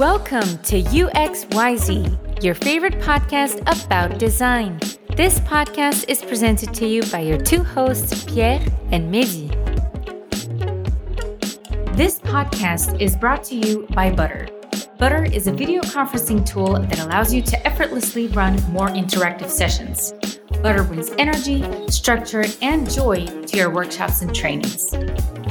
Welcome to UXYZ, your favorite podcast about design. This podcast is presented to you by your two hosts, Pierre and Mehdi. This podcast is brought to you by Butter. Butter is a video conferencing tool that allows you to effortlessly run more interactive sessions. Butter brings energy, structure, and joy to your workshops and trainings.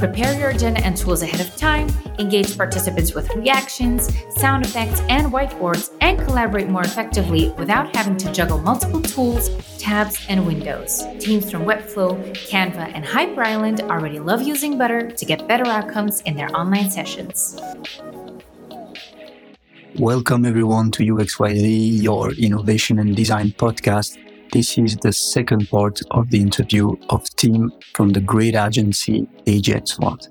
Prepare your agenda and tools ahead of time, engage participants with reactions, sound effects, and whiteboards, and collaborate more effectively without having to juggle multiple tools, tabs, and windows. Teams from Webflow, Canva, and Hyper Island already love using Butter to get better outcomes in their online sessions. Welcome everyone to UXYZ, your innovation and design podcast. This is the second part of the interview of Tim from the great agency AJ Smart.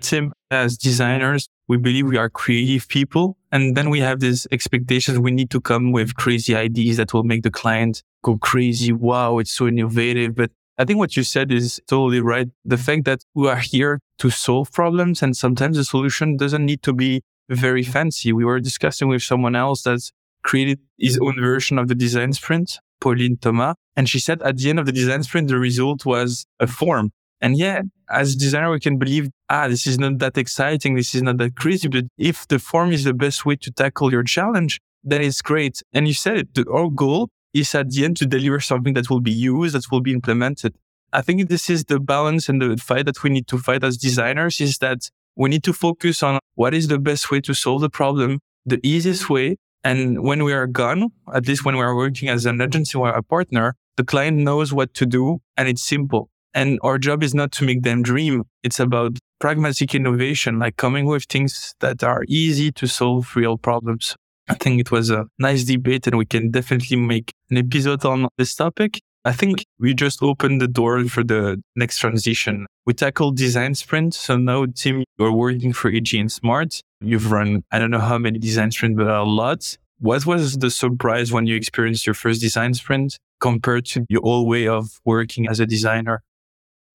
Tim, as designers, we believe we are creative people. And then we have these expectations. We need to come with crazy ideas that will make the client go crazy. Wow, it's so innovative. But I think what you said is totally right. The fact that we are here to solve problems and sometimes the solution doesn't need to be very fancy. We were discussing with someone else that's created his own version of the design sprint, Pauline Thomas. And she said at the end of the design sprint, the result was a form. And yeah, as designer, we can believe, ah, this is not that exciting. This is not that crazy. But if the form is the best way to tackle your challenge, then it's great. And you said it, the, our goal is at the end to deliver something that will be used, that will be implemented. I think this is the balance and the fight that we need to fight as designers is that we need to focus on what is the best way to solve the problem, the easiest way, and when we are gone, at least when we are working as an agency or a partner, the client knows what to do and it's simple. And our job is not to make them dream. It's about pragmatic innovation, like coming with things that are easy to solve real problems. I think it was a nice debate and we can definitely make an episode on this topic. I think we just opened the door for the next transition. We tackled design sprint. So now, Tim, you're working for AJ and Smart. You've run, I don't know how many design sprints, but a lot. What was the surprise when you experienced your first design sprint compared to your old way of working as a designer?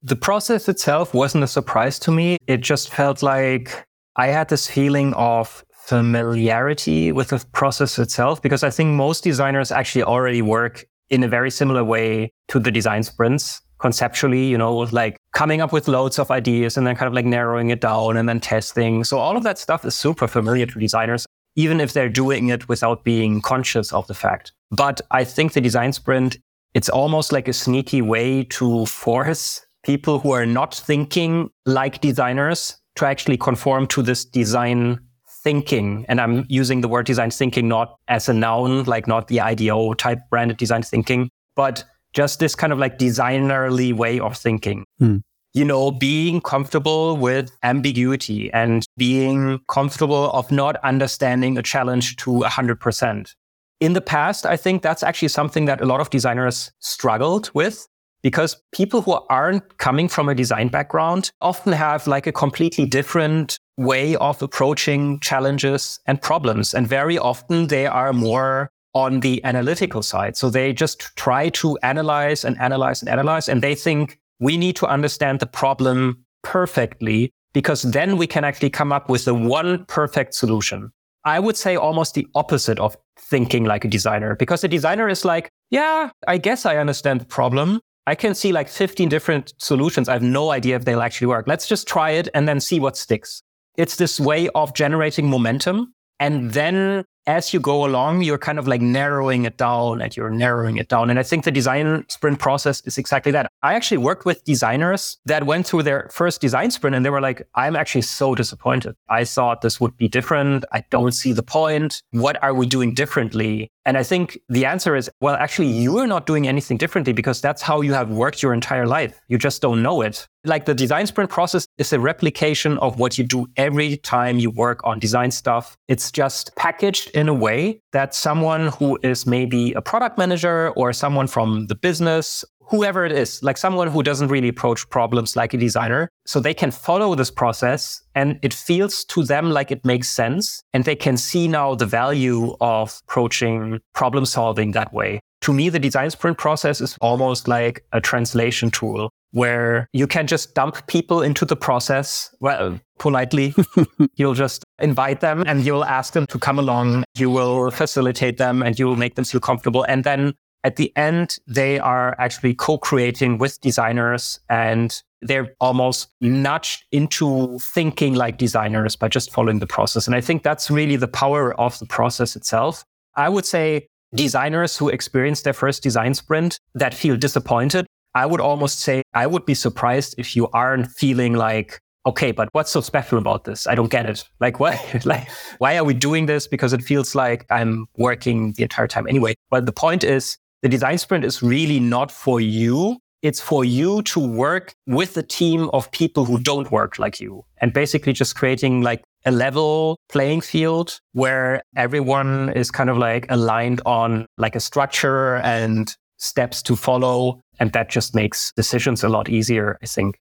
The process itself wasn't a surprise to me. It just felt like I had this feeling of familiarity with the process itself because I think most designers actually already work in a very similar way to the design sprints conceptually, you know, like coming up with loads of ideas and then kind of like narrowing it down and then testing. So all of that stuff is super familiar to designers, even if they're doing it without being conscious of the fact. But I think the design sprint, it's almost like a sneaky way to force people who are not thinking like designers to actually conform to this design thinking. And I'm using the word design thinking not as a noun, like not the IDEO type branded design thinking, but just this kind of like designerly way of thinking. Hmm. You know, being comfortable with ambiguity and being comfortable of not understanding a challenge to 100%. In the past, I think that's actually something that a lot of designers struggled with because people who aren't coming from a design background often have like a completely different way of approaching challenges and problems. And very often they are more on the analytical side. So they just try to analyze and analyze and analyze. And they think we need to understand the problem perfectly because then we can actually come up with the one perfect solution. I would say almost the opposite of thinking like a designer because a designer is like, yeah, I guess I understand the problem. I can see like 15 different solutions. I have no idea if they'll actually work. Let's just try it and then see what sticks. It's this way of generating momentum. And then as you go along, you're kind of like narrowing it down and you're narrowing it down. And I think the design sprint process is exactly that. I actually worked with designers that went through their first design sprint and they were like, I'm actually so disappointed. I thought this would be different. I don't see the point. What are we doing differently? And I think the answer is, well, actually, you are not doing anything differently because that's how you have worked your entire life. You just don't know it. Like the design sprint process is a replication of what you do every time you work on design stuff. It's just packaged in a way that someone who is maybe a product manager or someone from the business whoever it is, like someone who doesn't really approach problems like a designer. So they can follow this process and it feels to them like it makes sense. And they can see now the value of approaching problem solving that way. To me, the design sprint process is almost like a translation tool where you can just dump people into the process. Well, politely, you'll just invite them and you'll ask them to come along. You will facilitate them and you will make them feel comfortable. And then at the end, they are actually co-creating with designers and they're almost nudged into thinking like designers by just following the process. And I think that's really the power of the process itself. I would say designers who experience their first design sprint that feel disappointed, I would almost say I would be surprised if you aren't feeling like, okay, but what's so special about this? I don't get it. Like, why, like, why are we doing this? Because it feels like I'm working the entire time anyway. But the point is the design sprint is really not for you. It's for you to work with a team of people who don't work like you and basically just creating like a level playing field where everyone is kind of like aligned on like a structure and steps to follow. And that just makes decisions a lot easier, I think.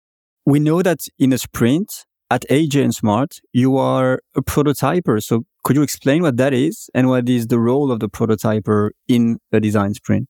We know that in a sprint at AJ Smart, you are a prototyper. So could you explain what that is and what is the role of the prototyper in a design sprint?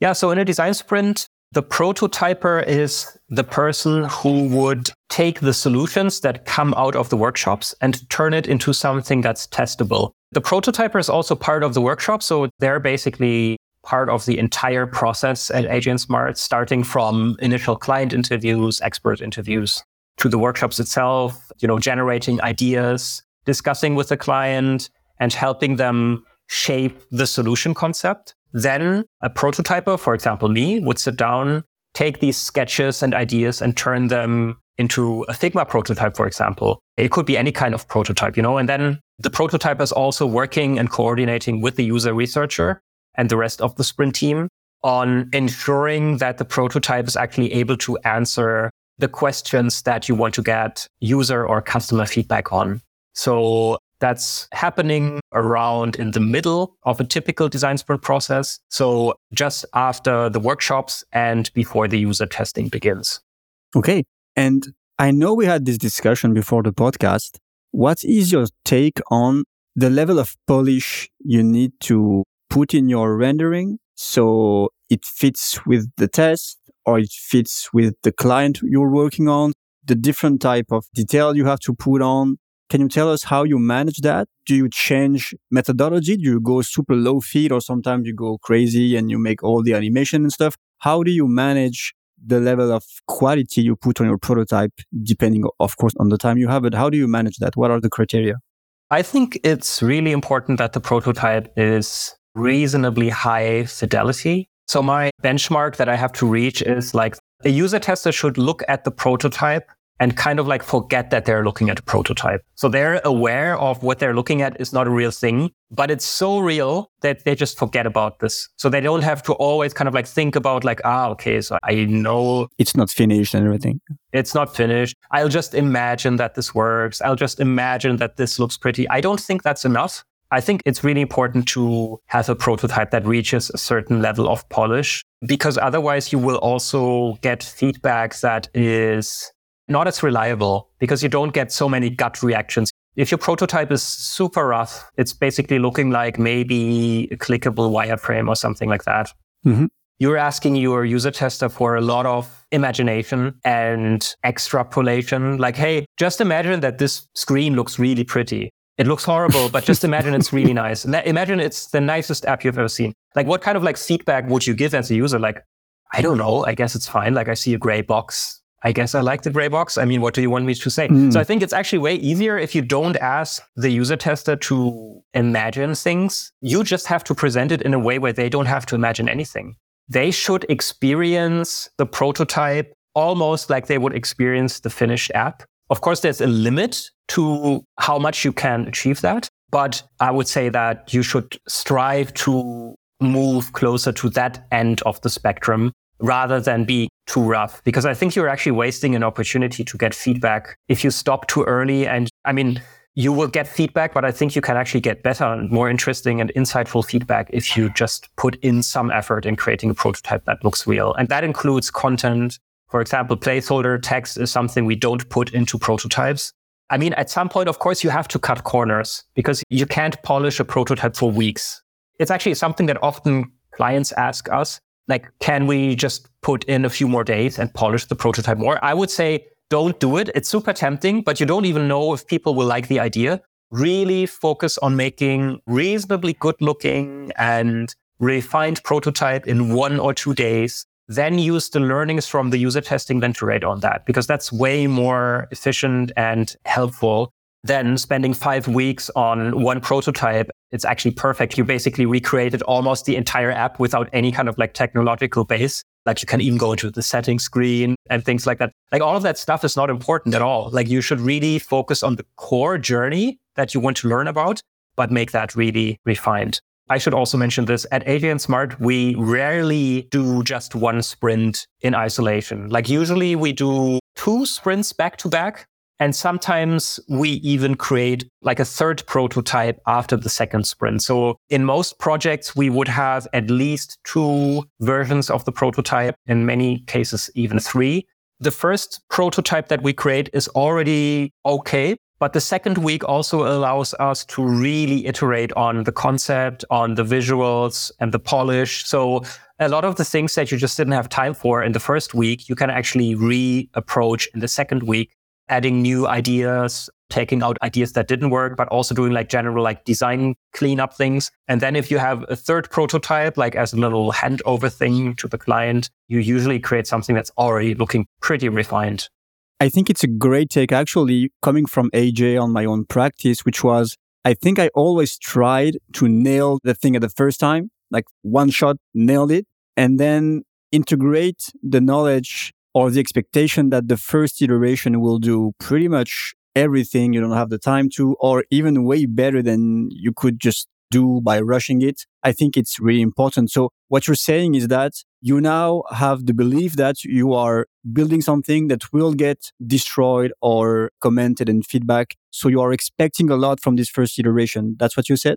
Yeah. So in a design sprint, the prototyper is the person who would take the solutions that come out of the workshops and turn it into something that's testable. The prototyper is also part of the workshop. So they're basically part of the entire process at AJ&Smart, starting from initial client interviews, expert interviews to the workshops itself, you know, generating ideas, discussing with the client and helping them shape the solution concept. Then a prototyper, for example, me, would sit down, take these sketches and ideas and turn them into a Figma prototype, for example. It could be any kind of prototype, you know, and then the prototype is also working and coordinating with the user researcher and the rest of the sprint team on ensuring that the prototype is actually able to answer the questions that you want to get user or customer feedback on. So that's happening around in the middle of a typical design sprint process. So just after the workshops and before the user testing begins. Okay. And I know we had this discussion before the podcast. What is your take on the level of polish you need to put in your rendering so it fits with the test or it fits with the client you're working on, the different type of detail you have to put on, can you tell us how you manage that? Do you change methodology? Do you go super low fi or sometimes you go crazy and you make all the animation and stuff? How do you manage the level of quality you put on your prototype, depending, of course, on the time you have it? How do you manage that? What are the criteria? I think it's really important that the prototype is reasonably high fidelity. So my benchmark that I have to reach is like a user tester should look at the prototype and kind of like forget that they're looking at a prototype. So they're aware of what they're looking at is not a real thing, but it's so real that they just forget about this. So they don't have to always kind of like think about like, ah, okay, so I know it's not finished and everything. It's not finished. I'll just imagine that this works. I'll just imagine that this looks pretty. I don't think that's enough. I think it's really important to have a prototype that reaches a certain level of polish because otherwise you will also get feedback that is not as reliable because you don't get so many gut reactions. If your prototype is super rough, it's basically looking like maybe a clickable wireframe or something like that. Mm-hmm. You're asking your user tester for a lot of imagination and extrapolation. Like, hey, just imagine that this screen looks really pretty. It looks horrible, but just imagine it's really nice. Imagine it's the nicest app you've ever seen. Like, what kind of like feedback would you give as a user? Like, I don't know. I guess it's fine. Like, I see a gray box I guess I like the gray box. I mean, what do you want me to say? Mm. So I think it's actually way easier if you don't ask the user tester to imagine things. You just have to present it in a way where they don't have to imagine anything. They should experience the prototype almost like they would experience the finished app. Of course, there's a limit to how much you can achieve that. But I would say that you should strive to move closer to that end of the spectrum rather than be too rough because I think you're actually wasting an opportunity to get feedback if you stop too early. And I mean, you will get feedback, but I think you can actually get better and more interesting and insightful feedback if you just put in some effort in creating a prototype that looks real. And that includes content. For example, placeholder text is something we don't put into prototypes. I mean, at some point, of course, you have to cut corners because you can't polish a prototype for weeks. It's actually something that often clients ask us Like, can we just put in a few more days and polish the prototype more? I would say don't do it. It's super tempting, but you don't even know if people will like the idea. Really focus on making reasonably good looking and refined prototype in one or two days. Then use the learnings from the user testing then to rate on that because that's way more efficient and helpful than spending five weeks on one prototype. It's actually perfect. You basically recreated almost the entire app without any kind of like technological base. Like you can even go into the settings screen and things like that. Like all of that stuff is not important at all. Like you should really focus on the core journey that you want to learn about, but make that really refined. I should also mention this at AJ&Smart, we rarely do just one sprint in isolation. Like usually we do two sprints back to back and sometimes we even create like a third prototype after the second sprint. So in most projects, we would have at least two versions of the prototype, in many cases, even three. The first prototype that we create is already okay. But the second week also allows us to really iterate on the concept, on the visuals and the polish. So a lot of the things that you just didn't have time for in the first week, you can actually re-approach in the second week adding new ideas, taking out ideas that didn't work, but also doing like general like design cleanup things. And then if you have a third prototype, like as a little handover thing to the client, you usually create something that's already looking pretty refined. I think it's a great take. Actually coming from AJ on my own practice, which was I think I always tried to nail the thing at the first time, like one shot, nailed it, and then integrate the knowledge or the expectation that the first iteration will do pretty much everything you don't have the time to, or even way better than you could just do by rushing it. I think it's really important. So what you're saying is that you now have the belief that you are building something that will get destroyed or commented and feedback. So you are expecting a lot from this first iteration. That's what you said?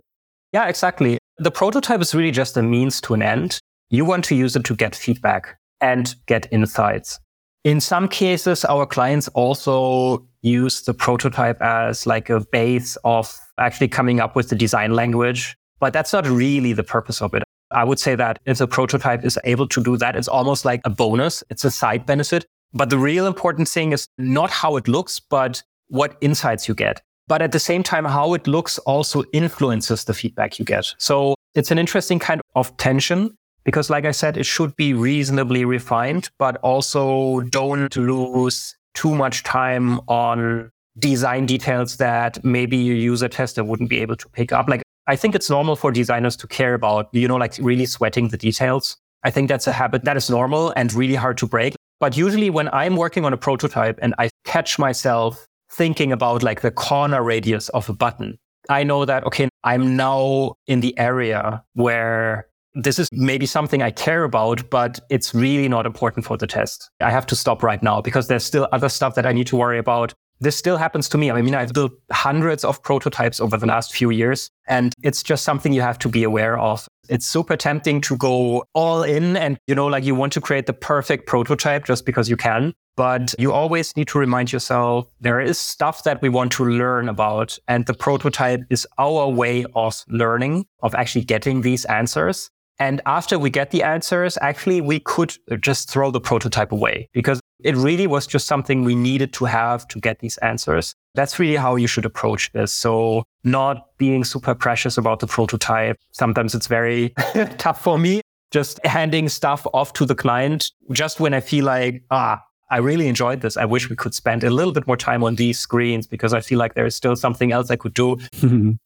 Yeah, exactly. The prototype is really just a means to an end. You want to use it to get feedback and get insights. In some cases, our clients also use the prototype as like a base of actually coming up with the design language, but that's not really the purpose of it. I would say that if the prototype is able to do that, it's almost like a bonus. It's a side benefit. But the real important thing is not how it looks, but what insights you get. But at the same time, how it looks also influences the feedback you get. So it's an interesting kind of tension because like I said, it should be reasonably refined, but also don't lose too much time on design details that maybe your user tester wouldn't be able to pick up. Like I think it's normal for designers to care about, you know, like really sweating the details. I think that's a habit that is normal and really hard to break. But usually when I'm working on a prototype and I catch myself thinking about like the corner radius of a button, I know that, okay, I'm now in the area where this is maybe something I care about, but it's really not important for the test. I have to stop right now because there's still other stuff that I need to worry about. This still happens to me. I mean, I've built hundreds of prototypes over the last few years, and it's just something you have to be aware of. It's super tempting to go all in and, you know, like you want to create the perfect prototype just because you can. But you always need to remind yourself there is stuff that we want to learn about. And the prototype is our way of learning, of actually getting these answers. And after we get the answers, actually, we could just throw the prototype away because it really was just something we needed to have to get these answers. That's really how you should approach this. So not being super precious about the prototype. Sometimes it's very tough for me. Just handing stuff off to the client just when I feel like, ah, I really enjoyed this. I wish we could spend a little bit more time on these screens because I feel like there is still something else I could do.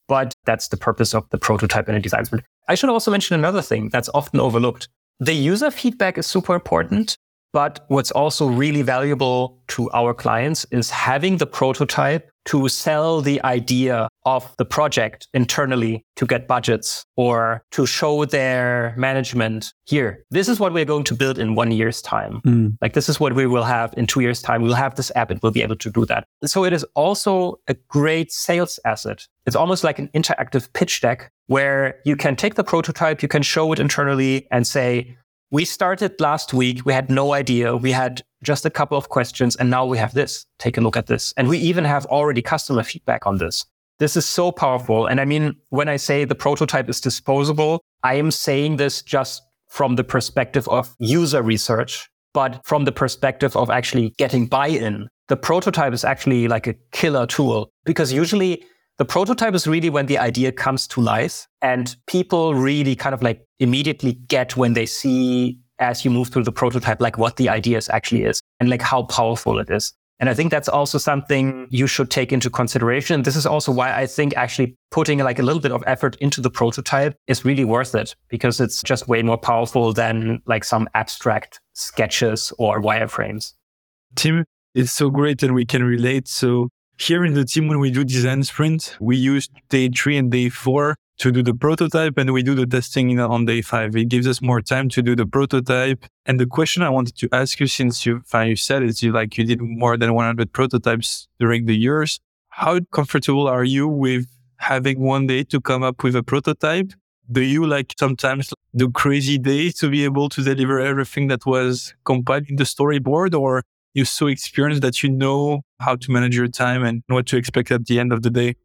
but that's the purpose of the prototype in a design sprint. I should also mention another thing that's often overlooked. The user feedback is super important. But what's also really valuable to our clients is having the prototype to sell the idea of the project internally to get budgets or to show their management here. This is what we're going to build in one year's time. Mm. Like this is what we will have in two years time. We'll have this app. It will be able to do that. So it is also a great sales asset. It's almost like an interactive pitch deck where you can take the prototype, you can show it internally and say, we started last week. We had no idea. We had just a couple of questions and now we have this. Take a look at this. And we even have already customer feedback on this. This is so powerful. And I mean, when I say the prototype is disposable, I am saying this just from the perspective of user research, but from the perspective of actually getting buy-in. The prototype is actually like a killer tool because usually the prototype is really when the idea comes to life and people really kind of like immediately get when they see as you move through the prototype, like what the idea actually is and like how powerful it is. And I think that's also something you should take into consideration. This is also why I think actually putting like a little bit of effort into the prototype is really worth it because it's just way more powerful than like some abstract sketches or wireframes. Tim, it's so great and we can relate. So here in the team, when we do design sprint, we use day three and day four to do the prototype and we do the testing on day five. It gives us more time to do the prototype. And the question I wanted to ask you, since you, you said it, you like you did more than 100 prototypes during the years. How comfortable are you with having one day to come up with a prototype? Do you like sometimes do crazy days to be able to deliver everything that was compiled in the storyboard or you're so experienced that you know how to manage your time and what to expect at the end of the day?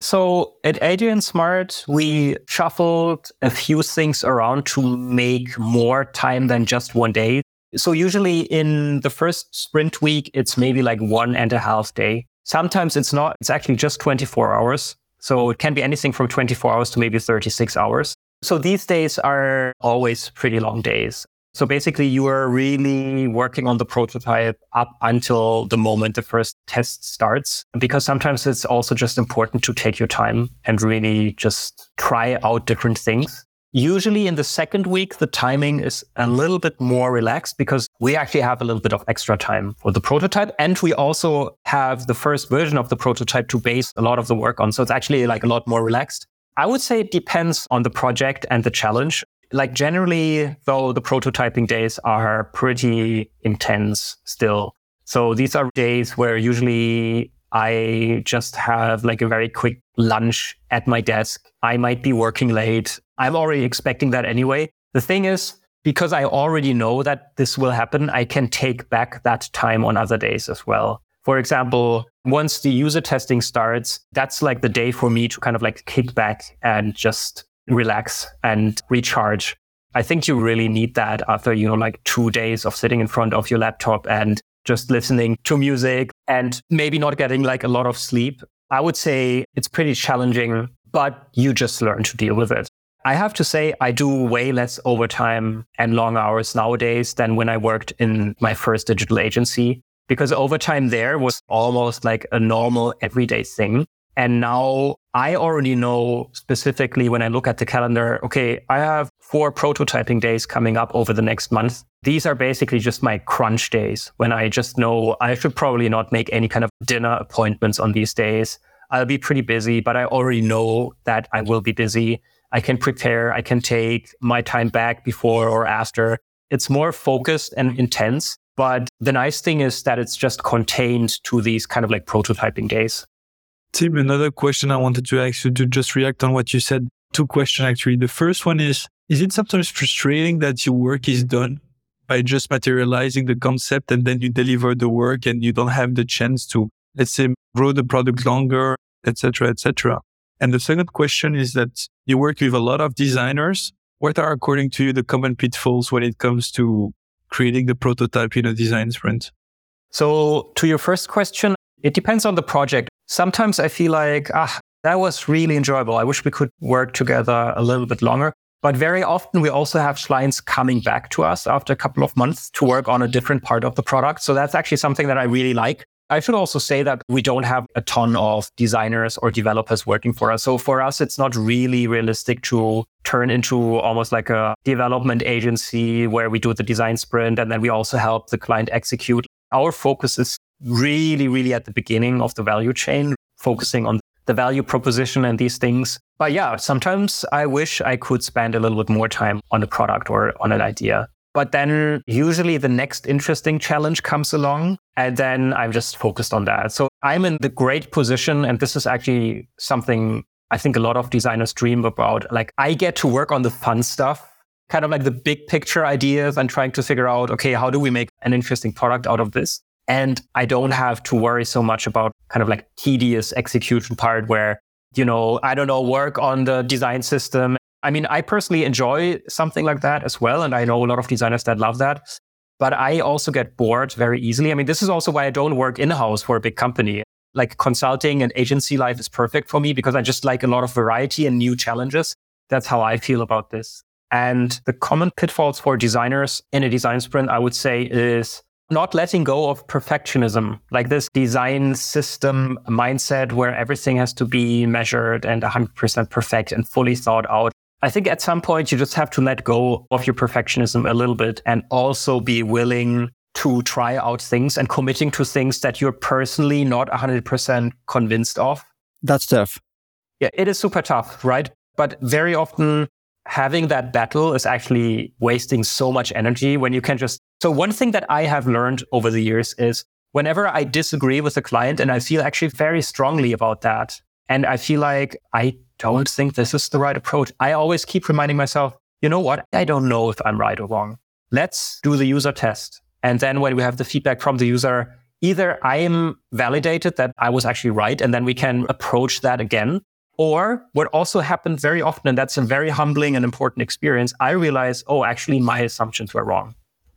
So at AJ&Smart, we shuffled a few things around to make more time than just one day. So usually in the first sprint week, it's maybe like one and a half day. Sometimes it's not, it's actually just 24 hours. So it can be anything from 24 hours to maybe 36 hours. So these days are always pretty long days. So basically, you are really working on the prototype up until the moment the first test starts. Because sometimes it's also just important to take your time and really just try out different things. Usually in the second week, the timing is a little bit more relaxed because we actually have a little bit of extra time for the prototype. And we also have the first version of the prototype to base a lot of the work on. So it's actually like a lot more relaxed. I would say it depends on the project and the challenge like generally, though, the prototyping days are pretty intense still. So these are days where usually I just have like a very quick lunch at my desk. I might be working late. I'm already expecting that anyway. The thing is, because I already know that this will happen, I can take back that time on other days as well. For example, once the user testing starts, that's like the day for me to kind of like kick back and just relax and recharge. I think you really need that after, you know, like two days of sitting in front of your laptop and just listening to music and maybe not getting like a lot of sleep. I would say it's pretty challenging, but you just learn to deal with it. I have to say, I do way less overtime and long hours nowadays than when I worked in my first digital agency because overtime there was almost like a normal everyday thing. And now I already know specifically when I look at the calendar, okay, I have four prototyping days coming up over the next month. These are basically just my crunch days when I just know I should probably not make any kind of dinner appointments on these days. I'll be pretty busy, but I already know that I will be busy. I can prepare. I can take my time back before or after. It's more focused and intense. But the nice thing is that it's just contained to these kind of like prototyping days. Tim, another question I wanted to ask you to just react on what you said. Two questions actually. The first one is, is it sometimes frustrating that your work is done by just materializing the concept and then you deliver the work and you don't have the chance to, let's say, grow the product longer, etc., etc. And the second question is that you work with a lot of designers. What are, according to you, the common pitfalls when it comes to creating the prototype in a design sprint? So to your first question, it depends on the project. Sometimes I feel like, ah, that was really enjoyable. I wish we could work together a little bit longer. But very often we also have clients coming back to us after a couple of months to work on a different part of the product. So that's actually something that I really like. I should also say that we don't have a ton of designers or developers working for us. So for us, it's not really realistic to turn into almost like a development agency where we do the design sprint and then we also help the client execute. Our focus is really, really at the beginning of the value chain, focusing on the value proposition and these things. But yeah, sometimes I wish I could spend a little bit more time on a product or on an idea. But then usually the next interesting challenge comes along and then I'm just focused on that. So I'm in the great position. And this is actually something I think a lot of designers dream about. Like I get to work on the fun stuff, kind of like the big picture ideas and trying to figure out, okay, how do we make an interesting product out of this? And I don't have to worry so much about kind of like tedious execution part where, you know, I don't know, work on the design system. I mean, I personally enjoy something like that as well. And I know a lot of designers that love that. But I also get bored very easily. I mean, this is also why I don't work in house for a big company. Like consulting and agency life is perfect for me because I just like a lot of variety and new challenges. That's how I feel about this. And the common pitfalls for designers in a design sprint, I would say, is not letting go of perfectionism, like this design system mindset where everything has to be measured and 100% perfect and fully thought out. I think at some point you just have to let go of your perfectionism a little bit and also be willing to try out things and committing to things that you're personally not 100% convinced of. That's tough. Yeah, it is super tough, right? But very often having that battle is actually wasting so much energy when you can just. So, one thing that I have learned over the years is whenever I disagree with a client and I feel actually very strongly about that, and I feel like I don't think this is the right approach, I always keep reminding myself, you know what? I don't know if I'm right or wrong. Let's do the user test. And then when we have the feedback from the user, either I am validated that I was actually right, and then we can approach that again. Or what also happened very often, and that's a very humbling and important experience, I realized, oh, actually, my assumptions were wrong.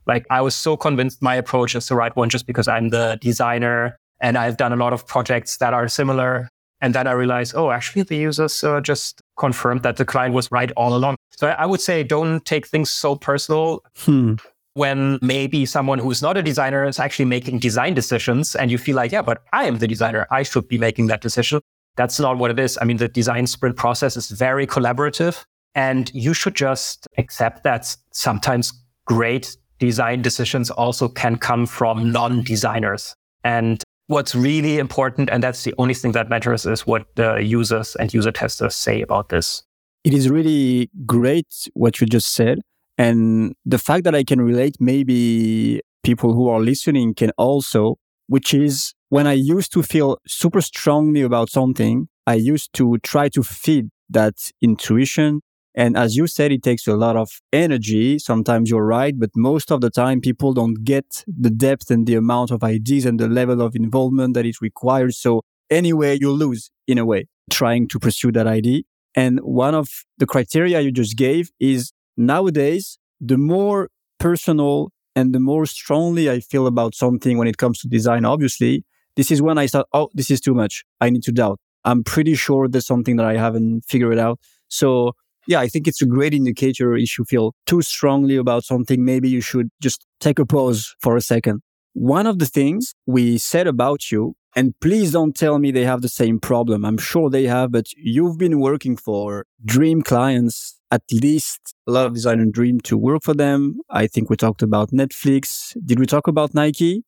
Like I was so convinced my approach is the right one just because I'm the designer and I've done a lot of projects that are similar. And then I realized, oh, actually, the users uh, just confirmed that the client was right all along. So I would say don't take things so personal. Hmm. When maybe someone who's not a designer is actually making design decisions and you feel like, yeah, but I am the designer. I should be making that decision. That's not what it is. I mean, the design sprint process is very collaborative and you should just accept that sometimes great design decisions also can come from non-designers. And what's really important, and that's the only thing that matters, is what the users and user testers say about this. It is really great what you just said. And the fact that I can relate, maybe people who are listening can also, which is when I used to feel super strongly about something, I used to try to feed that intuition. And as you said, it takes a lot of energy. Sometimes you're right, but most of the time people don't get the depth and the amount of ideas and the level of involvement that it requires. So anyway, you lose in a way trying to pursue that idea. And one of the criteria you just gave is nowadays, the more personal and the more strongly I feel about something when it comes to design, obviously, this is when I start, oh, this is too much. I need to doubt. I'm pretty sure there's something that I haven't figured out. So yeah, I think it's a great indicator if you feel too strongly about something, maybe you should just take a pause for a second. One of the things we said about you, and please don't tell me they have the same problem. I'm sure they have, but you've been working for dream clients, at least a lot of designers dream to work for them. I think we talked about Netflix. Did we talk about Nike?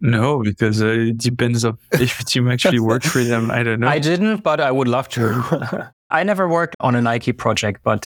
No, because uh, it depends on if the team actually worked for them. I don't know. I didn't, but I would love to. I never worked on a Nike project, but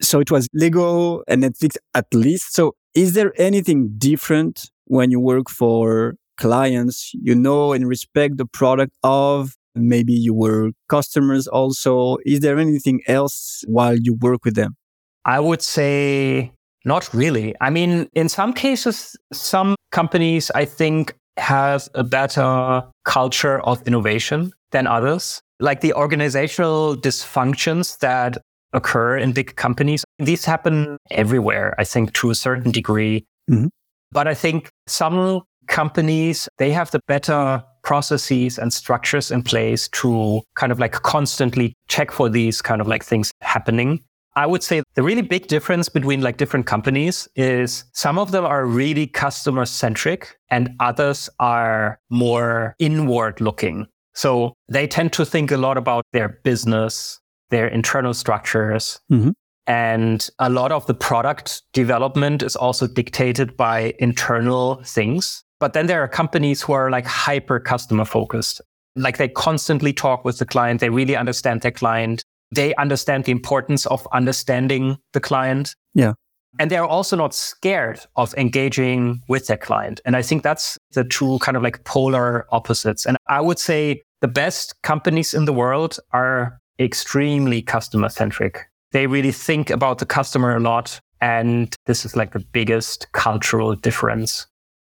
so it was Lego and Netflix at least. So is there anything different when you work for clients you know and respect the product of? Maybe you were customers also. Is there anything else while you work with them? I would say not really. I mean, in some cases, some companies I think have a better culture of innovation than others. Like the organizational dysfunctions that occur in big companies, these happen everywhere, I think, to a certain degree. Mm-hmm. But I think some companies, they have the better processes and structures in place to kind of like constantly check for these kind of like things happening. I would say the really big difference between like different companies is some of them are really customer centric and others are more inward looking. So they tend to think a lot about their business, their internal structures. Mm-hmm. And a lot of the product development is also dictated by internal things. But then there are companies who are like hyper customer focused. Like they constantly talk with the client. They really understand their client they understand the importance of understanding the client. Yeah. And they're also not scared of engaging with their client. And I think that's the two kind of like polar opposites. And I would say the best companies in the world are extremely customer centric. They really think about the customer a lot. And this is like the biggest cultural difference.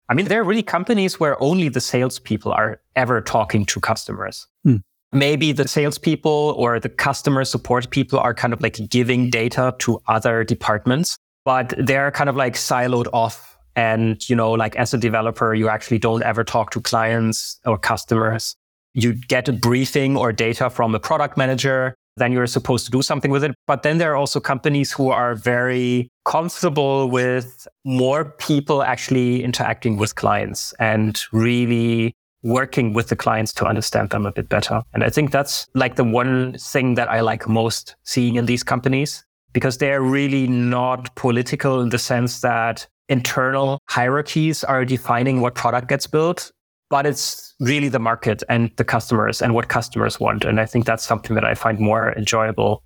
I mean, there are really companies where only the salespeople are ever talking to customers. Hmm. maybe the salespeople or the customer support people are kind of like giving data to other departments, but they're kind of like siloed off. And, you know, like as a developer, you actually don't ever talk to clients or customers. You get a briefing or data from a product manager then you're supposed to do something with it. But then there are also companies who are very comfortable with more people actually interacting with clients and really working with the clients to understand them a bit better. And I think that's like the one thing that I like most seeing in these companies because they're really not political in the sense that internal hierarchies are defining what product gets built but it's really the market and the customers and what customers want. And I think that's something that I find more enjoyable.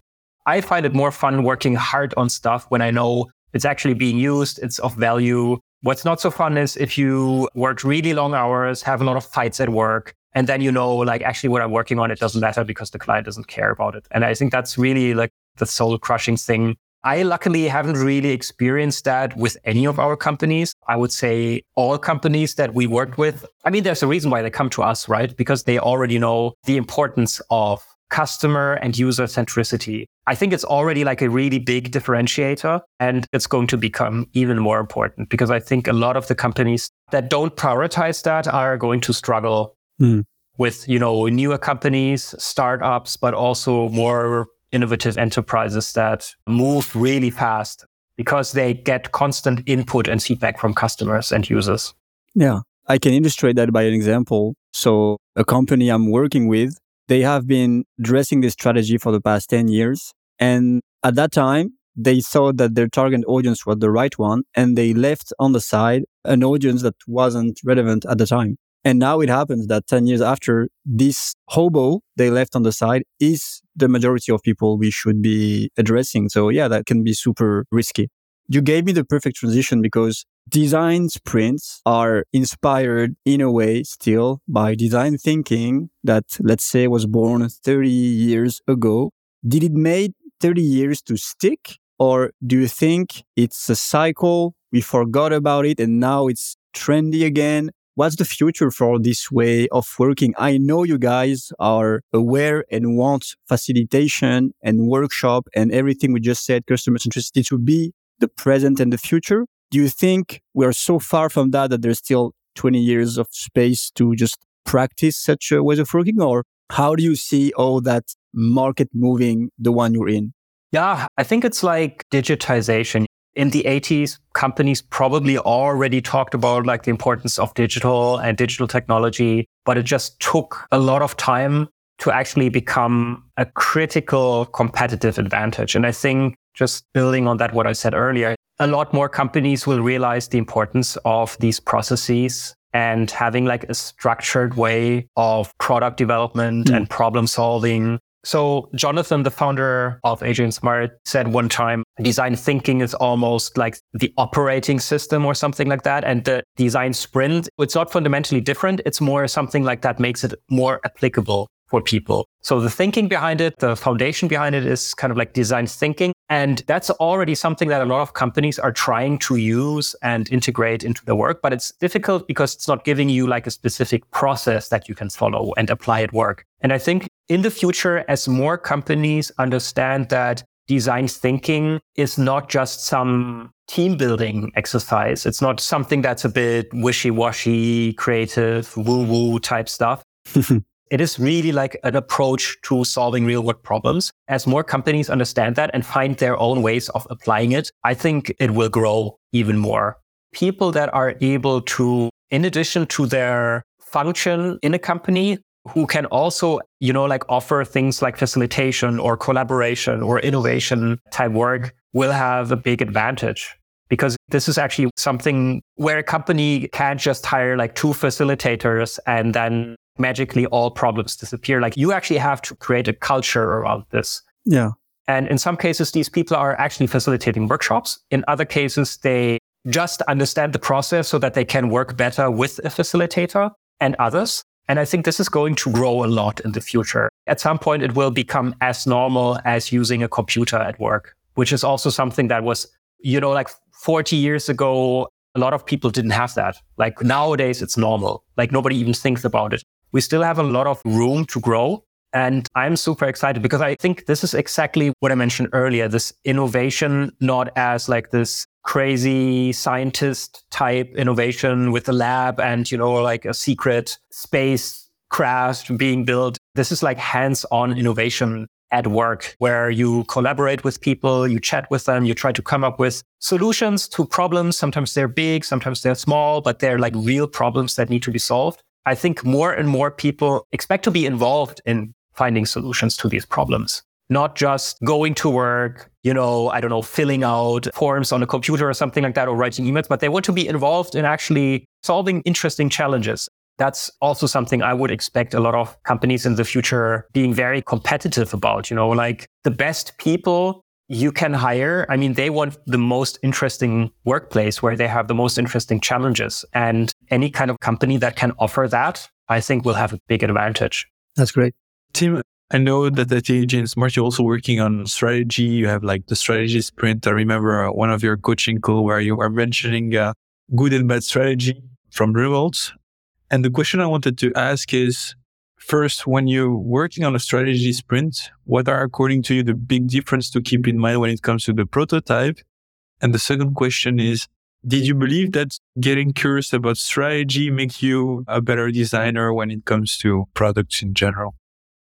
I find it more fun working hard on stuff when I know it's actually being used, it's of value. What's not so fun is if you work really long hours, have a lot of fights at work, and then you know, like, actually, what I'm working on, it doesn't matter because the client doesn't care about it. And I think that's really like the soul crushing thing I luckily haven't really experienced that with any of our companies. I would say all companies that we worked with. I mean, there's a reason why they come to us, right? Because they already know the importance of customer and user centricity. I think it's already like a really big differentiator and it's going to become even more important because I think a lot of the companies that don't prioritize that are going to struggle mm. with, you know, newer companies, startups, but also more innovative enterprises that move really fast because they get constant input and feedback from customers and users. Yeah, I can illustrate that by an example. So, a company I'm working with, they have been dressing this strategy for the past 10 years. And at that time, they thought that their target audience was the right one and they left on the side an audience that wasn't relevant at the time. And now it happens that 10 years after, this hobo they left on the side is the majority of people we should be addressing. So yeah, that can be super risky. You gave me the perfect transition because design sprints are inspired in a way still by design thinking that let's say was born 30 years ago. Did it make 30 years to stick? Or do you think it's a cycle? We forgot about it and now it's trendy again what's the future for this way of working? I know you guys are aware and want facilitation and workshop and everything we just said, customer centricity to be the present and the future. Do you think we are so far from that that there's still 20 years of space to just practice such a ways of working? Or how do you see all that market moving the one you're in? Yeah, I think it's like digitization in the 80s, companies probably already talked about like the importance of digital and digital technology, but it just took a lot of time to actually become a critical competitive advantage. And I think just building on that, what I said earlier, a lot more companies will realize the importance of these processes and having like a structured way of product development mm. and problem solving so Jonathan, the founder of AJ&Smart, said one time, design thinking is almost like the operating system or something like that. And the design sprint, it's not fundamentally different. It's more something like that makes it more applicable for people. So the thinking behind it, the foundation behind it is kind of like design thinking. And that's already something that a lot of companies are trying to use and integrate into their work. But it's difficult because it's not giving you like a specific process that you can follow and apply at work. And I think in the future, as more companies understand that design thinking is not just some team building exercise. It's not something that's a bit wishy washy, creative, woo woo type stuff. It is really like an approach to solving real world problems. As more companies understand that and find their own ways of applying it, I think it will grow even more. People that are able to, in addition to their function in a company, who can also, you know, like offer things like facilitation or collaboration or innovation type work will have a big advantage because this is actually something where a company can't just hire like two facilitators and then magically all problems disappear. Like you actually have to create a culture around this. Yeah. And in some cases, these people are actually facilitating workshops. In other cases, they just understand the process so that they can work better with a facilitator and others. And I think this is going to grow a lot in the future. At some point, it will become as normal as using a computer at work, which is also something that was, you know, like 40 years ago, a lot of people didn't have that. Like nowadays, it's normal. Like nobody even thinks about it we still have a lot of room to grow. And I'm super excited because I think this is exactly what I mentioned earlier this innovation, not as like this crazy scientist type innovation with a lab and, you know, like a secret space craft being built. This is like hands on innovation at work where you collaborate with people, you chat with them, you try to come up with solutions to problems. Sometimes they're big, sometimes they're small, but they're like real problems that need to be solved. I think more and more people expect to be involved in finding solutions to these problems, not just going to work, you know, I don't know, filling out forms on a computer or something like that or writing emails, but they want to be involved in actually solving interesting challenges. That's also something I would expect a lot of companies in the future being very competitive about, you know, like the best people you can hire. I mean, they want the most interesting workplace where they have the most interesting challenges. And any kind of company that can offer that, I think will have a big advantage. That's great. Tim, I know that at AJ Smart, you're also working on strategy. You have like the strategy sprint. I remember one of your coaching call where you were mentioning uh, good and bad strategy from Rumelt. And the question I wanted to ask is, First, when you're working on a strategy sprint, what are, according to you, the big difference to keep in mind when it comes to the prototype? And the second question is, did you believe that getting curious about strategy makes you a better designer when it comes to products in general?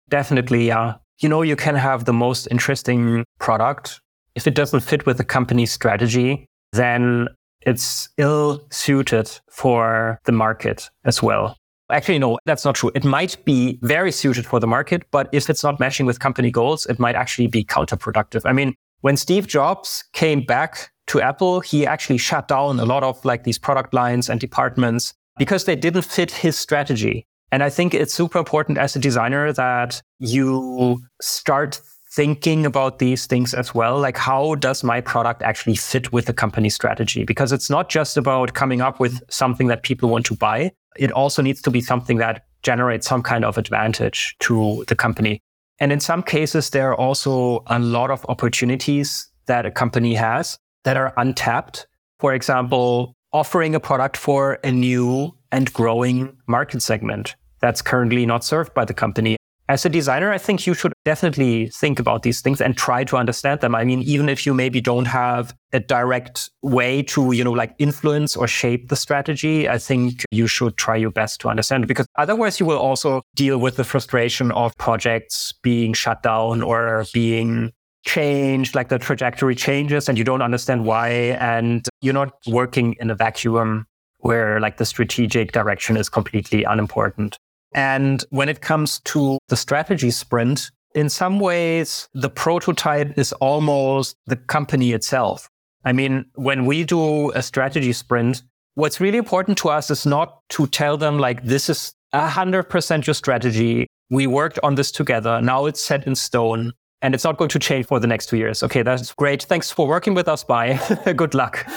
Definitely, yeah. You know, you can have the most interesting product. If it doesn't fit with the company's strategy, then it's ill suited for the market as well. Actually, no, that's not true. It might be very suited for the market, but if it's not matching with company goals, it might actually be counterproductive. I mean, when Steve Jobs came back to Apple, he actually shut down a lot of like these product lines and departments because they didn't fit his strategy. And I think it's super important as a designer that you start thinking about these things as well. Like, how does my product actually fit with the company strategy? Because it's not just about coming up with something that people want to buy, it also needs to be something that generates some kind of advantage to the company. And in some cases, there are also a lot of opportunities that a company has that are untapped. For example, offering a product for a new and growing market segment that's currently not served by the company as a designer, I think you should definitely think about these things and try to understand them. I mean, even if you maybe don't have a direct way to, you know, like influence or shape the strategy, I think you should try your best to understand it because otherwise you will also deal with the frustration of projects being shut down or being changed, like the trajectory changes and you don't understand why. And you're not working in a vacuum where like the strategic direction is completely unimportant. And when it comes to the strategy sprint, in some ways, the prototype is almost the company itself. I mean, when we do a strategy sprint, what's really important to us is not to tell them like, this is 100% your strategy. We worked on this together. Now it's set in stone and it's not going to change for the next two years. Okay, that's great. Thanks for working with us. Bye. Good luck.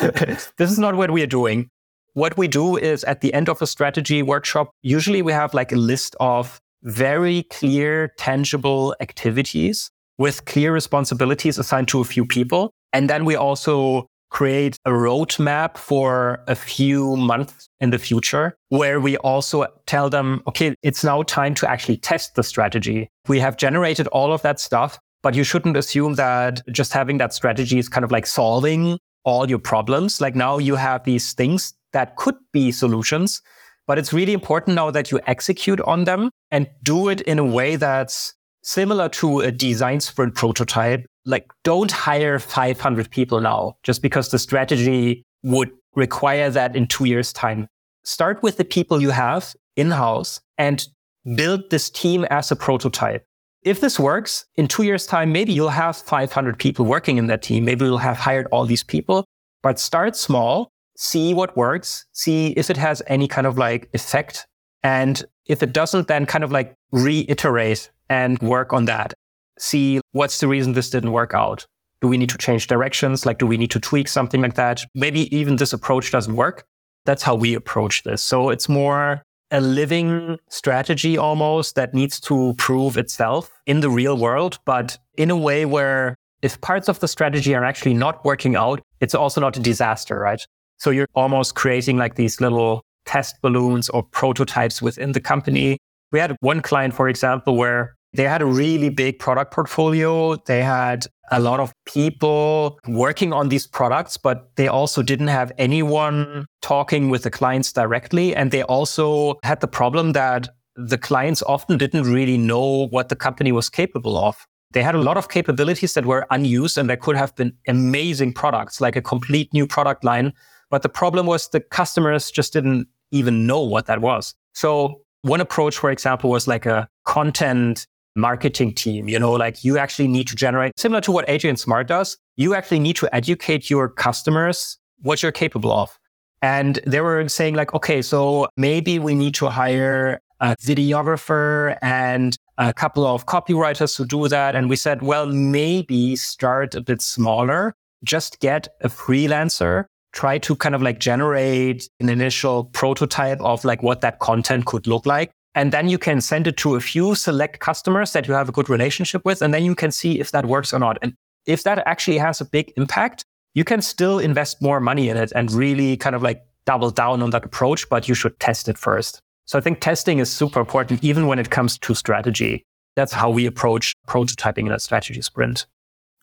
this is not what we are doing. What we do is at the end of a strategy workshop, usually we have like a list of very clear, tangible activities with clear responsibilities assigned to a few people. And then we also create a roadmap for a few months in the future where we also tell them, okay, it's now time to actually test the strategy. We have generated all of that stuff, but you shouldn't assume that just having that strategy is kind of like solving all your problems. Like now you have these things that could be solutions. But it's really important now that you execute on them and do it in a way that's similar to a design sprint prototype. Like don't hire 500 people now just because the strategy would require that in two years time. Start with the people you have in house and build this team as a prototype. If this works in two years time, maybe you'll have 500 people working in that team. Maybe you'll have hired all these people, but start small see what works, see if it has any kind of like effect. And if it doesn't, then kind of like reiterate and work on that. See what's the reason this didn't work out. Do we need to change directions? Like, do we need to tweak something like that? Maybe even this approach doesn't work. That's how we approach this. So it's more a living strategy almost that needs to prove itself in the real world, but in a way where if parts of the strategy are actually not working out, it's also not a disaster, right? So you're almost creating like these little test balloons or prototypes within the company. We had one client, for example, where They had a really big product portfolio. They had a lot of people working on these products, but they also didn't have anyone talking with the clients directly. And they also had the problem that the clients often didn't really know what the company was capable of. They had a lot of capabilities that were unused and that could have been amazing products, like a complete new product line. But the problem was the customers just didn't even know what that was. So one approach, for example, was like a content marketing team. You know, like you actually need to generate similar to what AJ Smart does. You actually need to educate your customers what you're capable of. And they were saying like, okay, so maybe we need to hire a videographer and a couple of copywriters to do that. And we said, well, maybe start a bit smaller, just get a freelancer, try to kind of like generate an initial prototype of like what that content could look like. And then you can send it to a few select customers that you have a good relationship with. And then you can see if that works or not. And if that actually has a big impact, you can still invest more money in it and really kind of like double down on that approach, but you should test it first. So I think testing is super important, even when it comes to strategy. That's how we approach prototyping in a strategy sprint.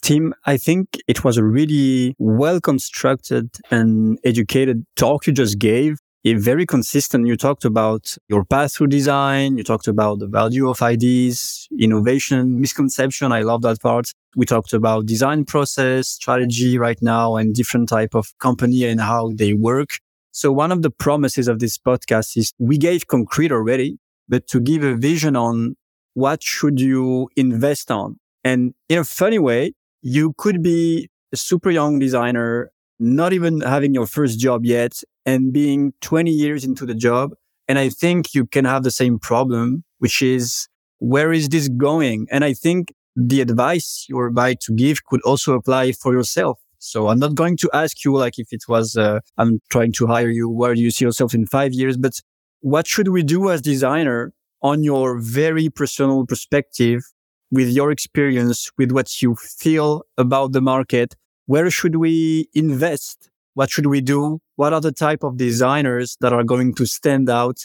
Tim, I think it was a really well constructed and educated talk you just gave. It very consistent. You talked about your path through design. You talked about the value of ideas, innovation, misconception. I love that part. We talked about design process, strategy right now and different type of company and how they work. So one of the promises of this podcast is we gave concrete already, but to give a vision on what should you invest on. And in a funny way, you could be a super young designer, not even having your first job yet and being 20 years into the job. And I think you can have the same problem, which is where is this going? And I think the advice you're about to give could also apply for yourself. So I'm not going to ask you like if it was, uh, I'm trying to hire you, where do you see yourself in five years? But what should we do as designer on your very personal perspective with your experience, with what you feel about the market? Where should we invest? What should we do? What are the type of designers that are going to stand out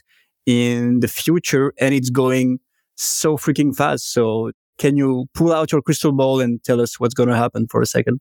in the future? And it's going so freaking fast. So can you pull out your crystal ball and tell us what's going to happen for a second?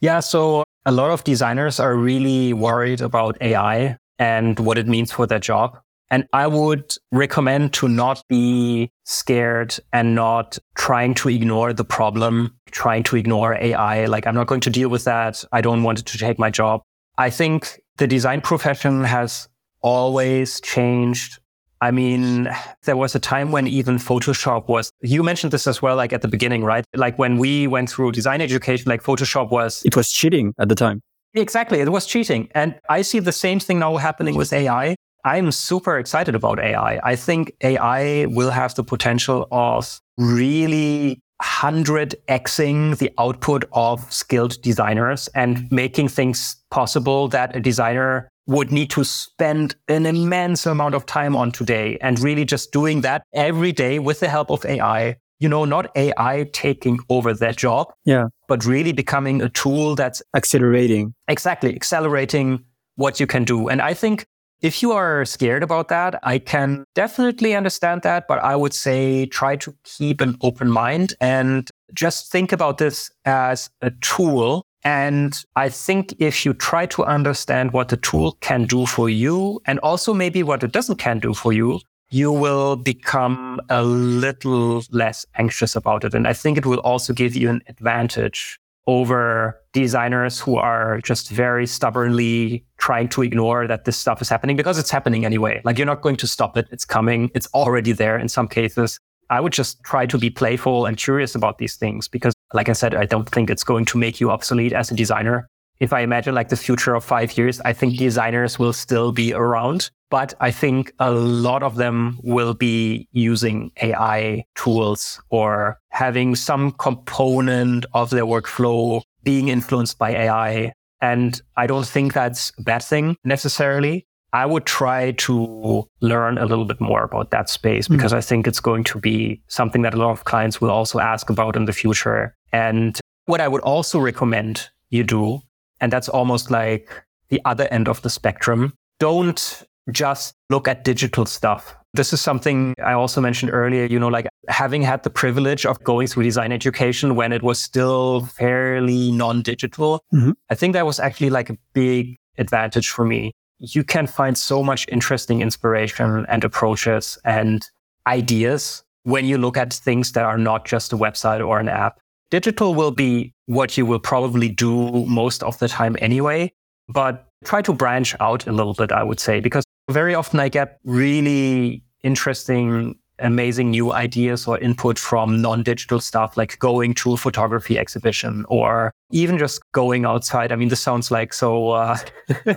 Yeah. So a lot of designers are really worried about AI and what it means for their job. And I would recommend to not be scared and not trying to ignore the problem, trying to ignore AI. Like, I'm not going to deal with that. I don't want it to take my job. I think the design profession has always changed I mean, there was a time when even Photoshop was, you mentioned this as well, like at the beginning, right? Like when we went through design education, like Photoshop was. It was cheating at the time. Exactly. It was cheating. And I see the same thing now happening with AI. I'm super excited about AI. I think AI will have the potential of really 100xing the output of skilled designers and making things possible that a designer would need to spend an immense amount of time on today and really just doing that every day with the help of AI. You know, not AI taking over their job. Yeah. But really becoming a tool that's accelerating. Exactly. Accelerating what you can do. And I think if you are scared about that, I can definitely understand that. But I would say try to keep an open mind and just think about this as a tool and I think if you try to understand what the tool can do for you and also maybe what it doesn't can do for you, you will become a little less anxious about it. And I think it will also give you an advantage over designers who are just very stubbornly trying to ignore that this stuff is happening because it's happening anyway. Like you're not going to stop it. It's coming. It's already there in some cases. I would just try to be playful and curious about these things because, like I said, I don't think it's going to make you obsolete as a designer. If I imagine like the future of five years, I think designers will still be around, but I think a lot of them will be using AI tools or having some component of their workflow being influenced by AI. And I don't think that's a bad thing necessarily. I would try to learn a little bit more about that space because mm. I think it's going to be something that a lot of clients will also ask about in the future. And what I would also recommend you do, and that's almost like the other end of the spectrum, don't just look at digital stuff. This is something I also mentioned earlier, you know, like having had the privilege of going through design education when it was still fairly non digital, mm-hmm. I think that was actually like a big advantage for me. You can find so much interesting inspiration and approaches and ideas when you look at things that are not just a website or an app. Digital will be what you will probably do most of the time anyway, but try to branch out a little bit, I would say, because very often I get really interesting, amazing new ideas or input from non digital stuff, like going to a photography exhibition or even just going outside. I mean, this sounds like so, uh,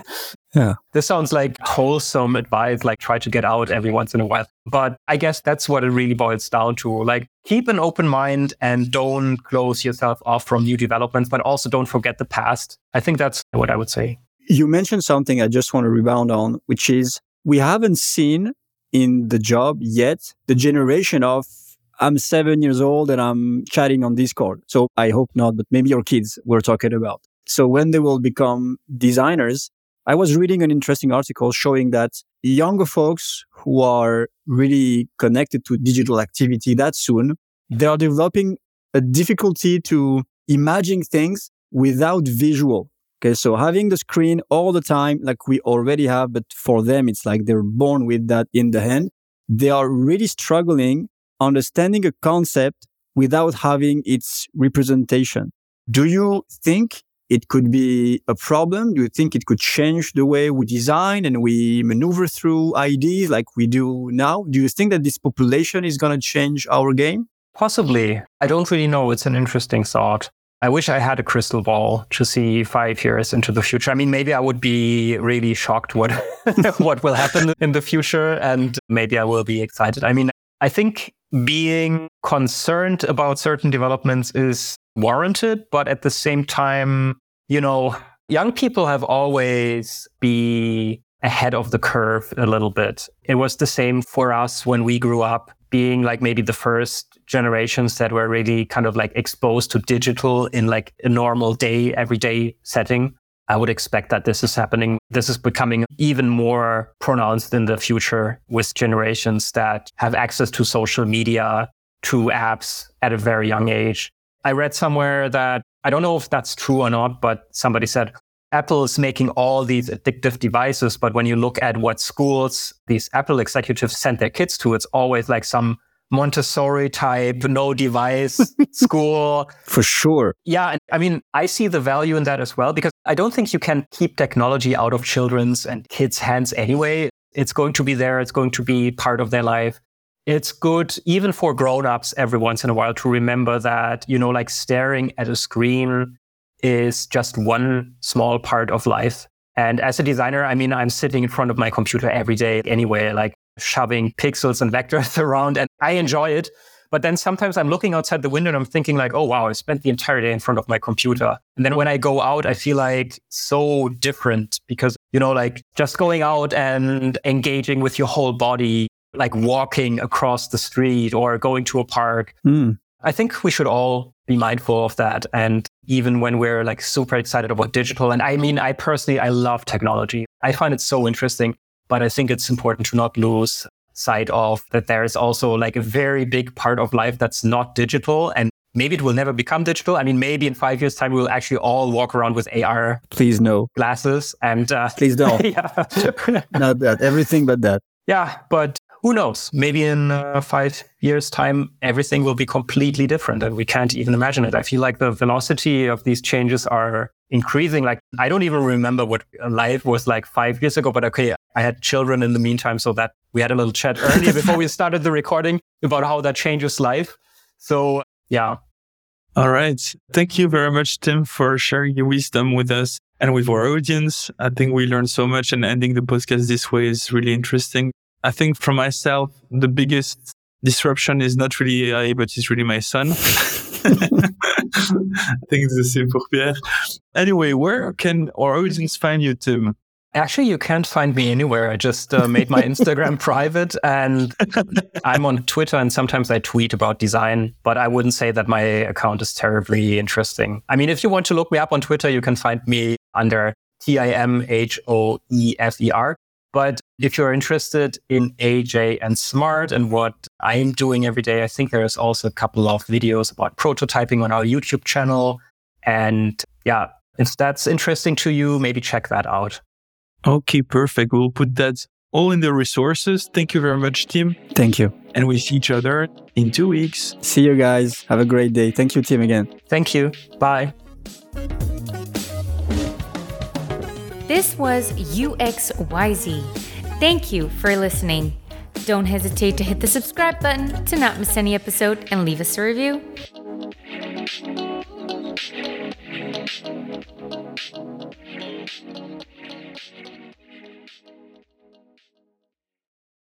yeah, this sounds like wholesome advice, like try to get out every once in a while. But I guess that's what it really boils down to. Like keep an open mind and don't close yourself off from new developments, but also don't forget the past. I think that's what I would say. You mentioned something I just want to rebound on, which is we haven't seen in the job yet the generation of I'm seven years old and I'm chatting on Discord. So I hope not, but maybe your kids we're talking about. So when they will become designers, I was reading an interesting article showing that younger folks who are really connected to digital activity that soon, they are developing a difficulty to imagine things without visual. Okay. So having the screen all the time, like we already have, but for them, it's like they're born with that in the hand. They are really struggling understanding a concept without having its representation. Do you think it could be a problem? Do you think it could change the way we design and we maneuver through ideas like we do now? Do you think that this population is going to change our game? Possibly. I don't really know. It's an interesting thought. I wish I had a crystal ball to see five years into the future. I mean, maybe I would be really shocked what what will happen in the future, and maybe I will be excited. I mean, I think being concerned about certain developments is warranted, but at the same time, you know, young people have always be ahead of the curve a little bit. It was the same for us when we grew up being like maybe the first generations that were really kind of like exposed to digital in like a normal day, everyday setting. I would expect that this is happening. This is becoming even more pronounced in the future with generations that have access to social media, to apps at a very young age. I read somewhere that I don't know if that's true or not, but somebody said Apple is making all these addictive devices, but when you look at what schools these Apple executives send their kids to, it's always like some Montessori type, no device school. For sure. Yeah. I mean, I see the value in that as well because I don't think you can keep technology out of children's and kids' hands anyway. It's going to be there. It's going to be part of their life. It's good even for grown-ups every once in a while to remember that, you know, like staring at a screen is just one small part of life. And as a designer, I mean, I'm sitting in front of my computer every day anyway, like shoving pixels and vectors around, and I enjoy it. But then sometimes I'm looking outside the window and I'm thinking like, oh wow, I spent the entire day in front of my computer. And then when I go out, I feel like so different because, you know, like just going out and engaging with your whole body, like walking across the street or going to a park. Mm. I think we should all be mindful of that. And even when we're like super excited about digital, and I mean, I personally, I love technology. I find it so interesting, but I think it's important to not lose sight of that there is also like a very big part of life that's not digital and maybe it will never become digital. I mean, maybe in five years' time, we will actually all walk around with AR. Please no glasses and uh, please don't. yeah, not that. Everything but that. Yeah, but who knows? Maybe in uh, five years' time, everything will be completely different and we can't even imagine it. I feel like the velocity of these changes are increasing. Like, I don't even remember what life was like five years ago, but okay, I had children in the meantime. So that we had a little chat earlier before we started the recording about how that changes life. So, yeah. All right. Thank you very much, Tim, for sharing your wisdom with us and with our audience. I think we learned so much and ending the podcast this way is really interesting. I think for myself, the biggest disruption is not really AI, but it's really my son. I think it's the same for Pierre. Anyway, where can our audience find you, Tim? Actually, you can't find me anywhere. I just uh, made my Instagram private and I'm on Twitter and sometimes I tweet about design, but I wouldn't say that my account is terribly interesting. I mean, if you want to look me up on Twitter, you can find me under T I M H O E F E R. But if you're interested in AJ and Smart and what I'm doing every day, I think there's also a couple of videos about prototyping on our YouTube channel. And yeah, if that's interesting to you, maybe check that out. Okay, perfect. We'll put that all in the resources. Thank you very much, Tim. Thank you. And we see each other in two weeks. See you guys. Have a great day. Thank you, Tim, again. Thank you. Bye. This was UXYZ. Thank you for listening. Don't hesitate to hit the subscribe button to not miss any episode and leave us a review.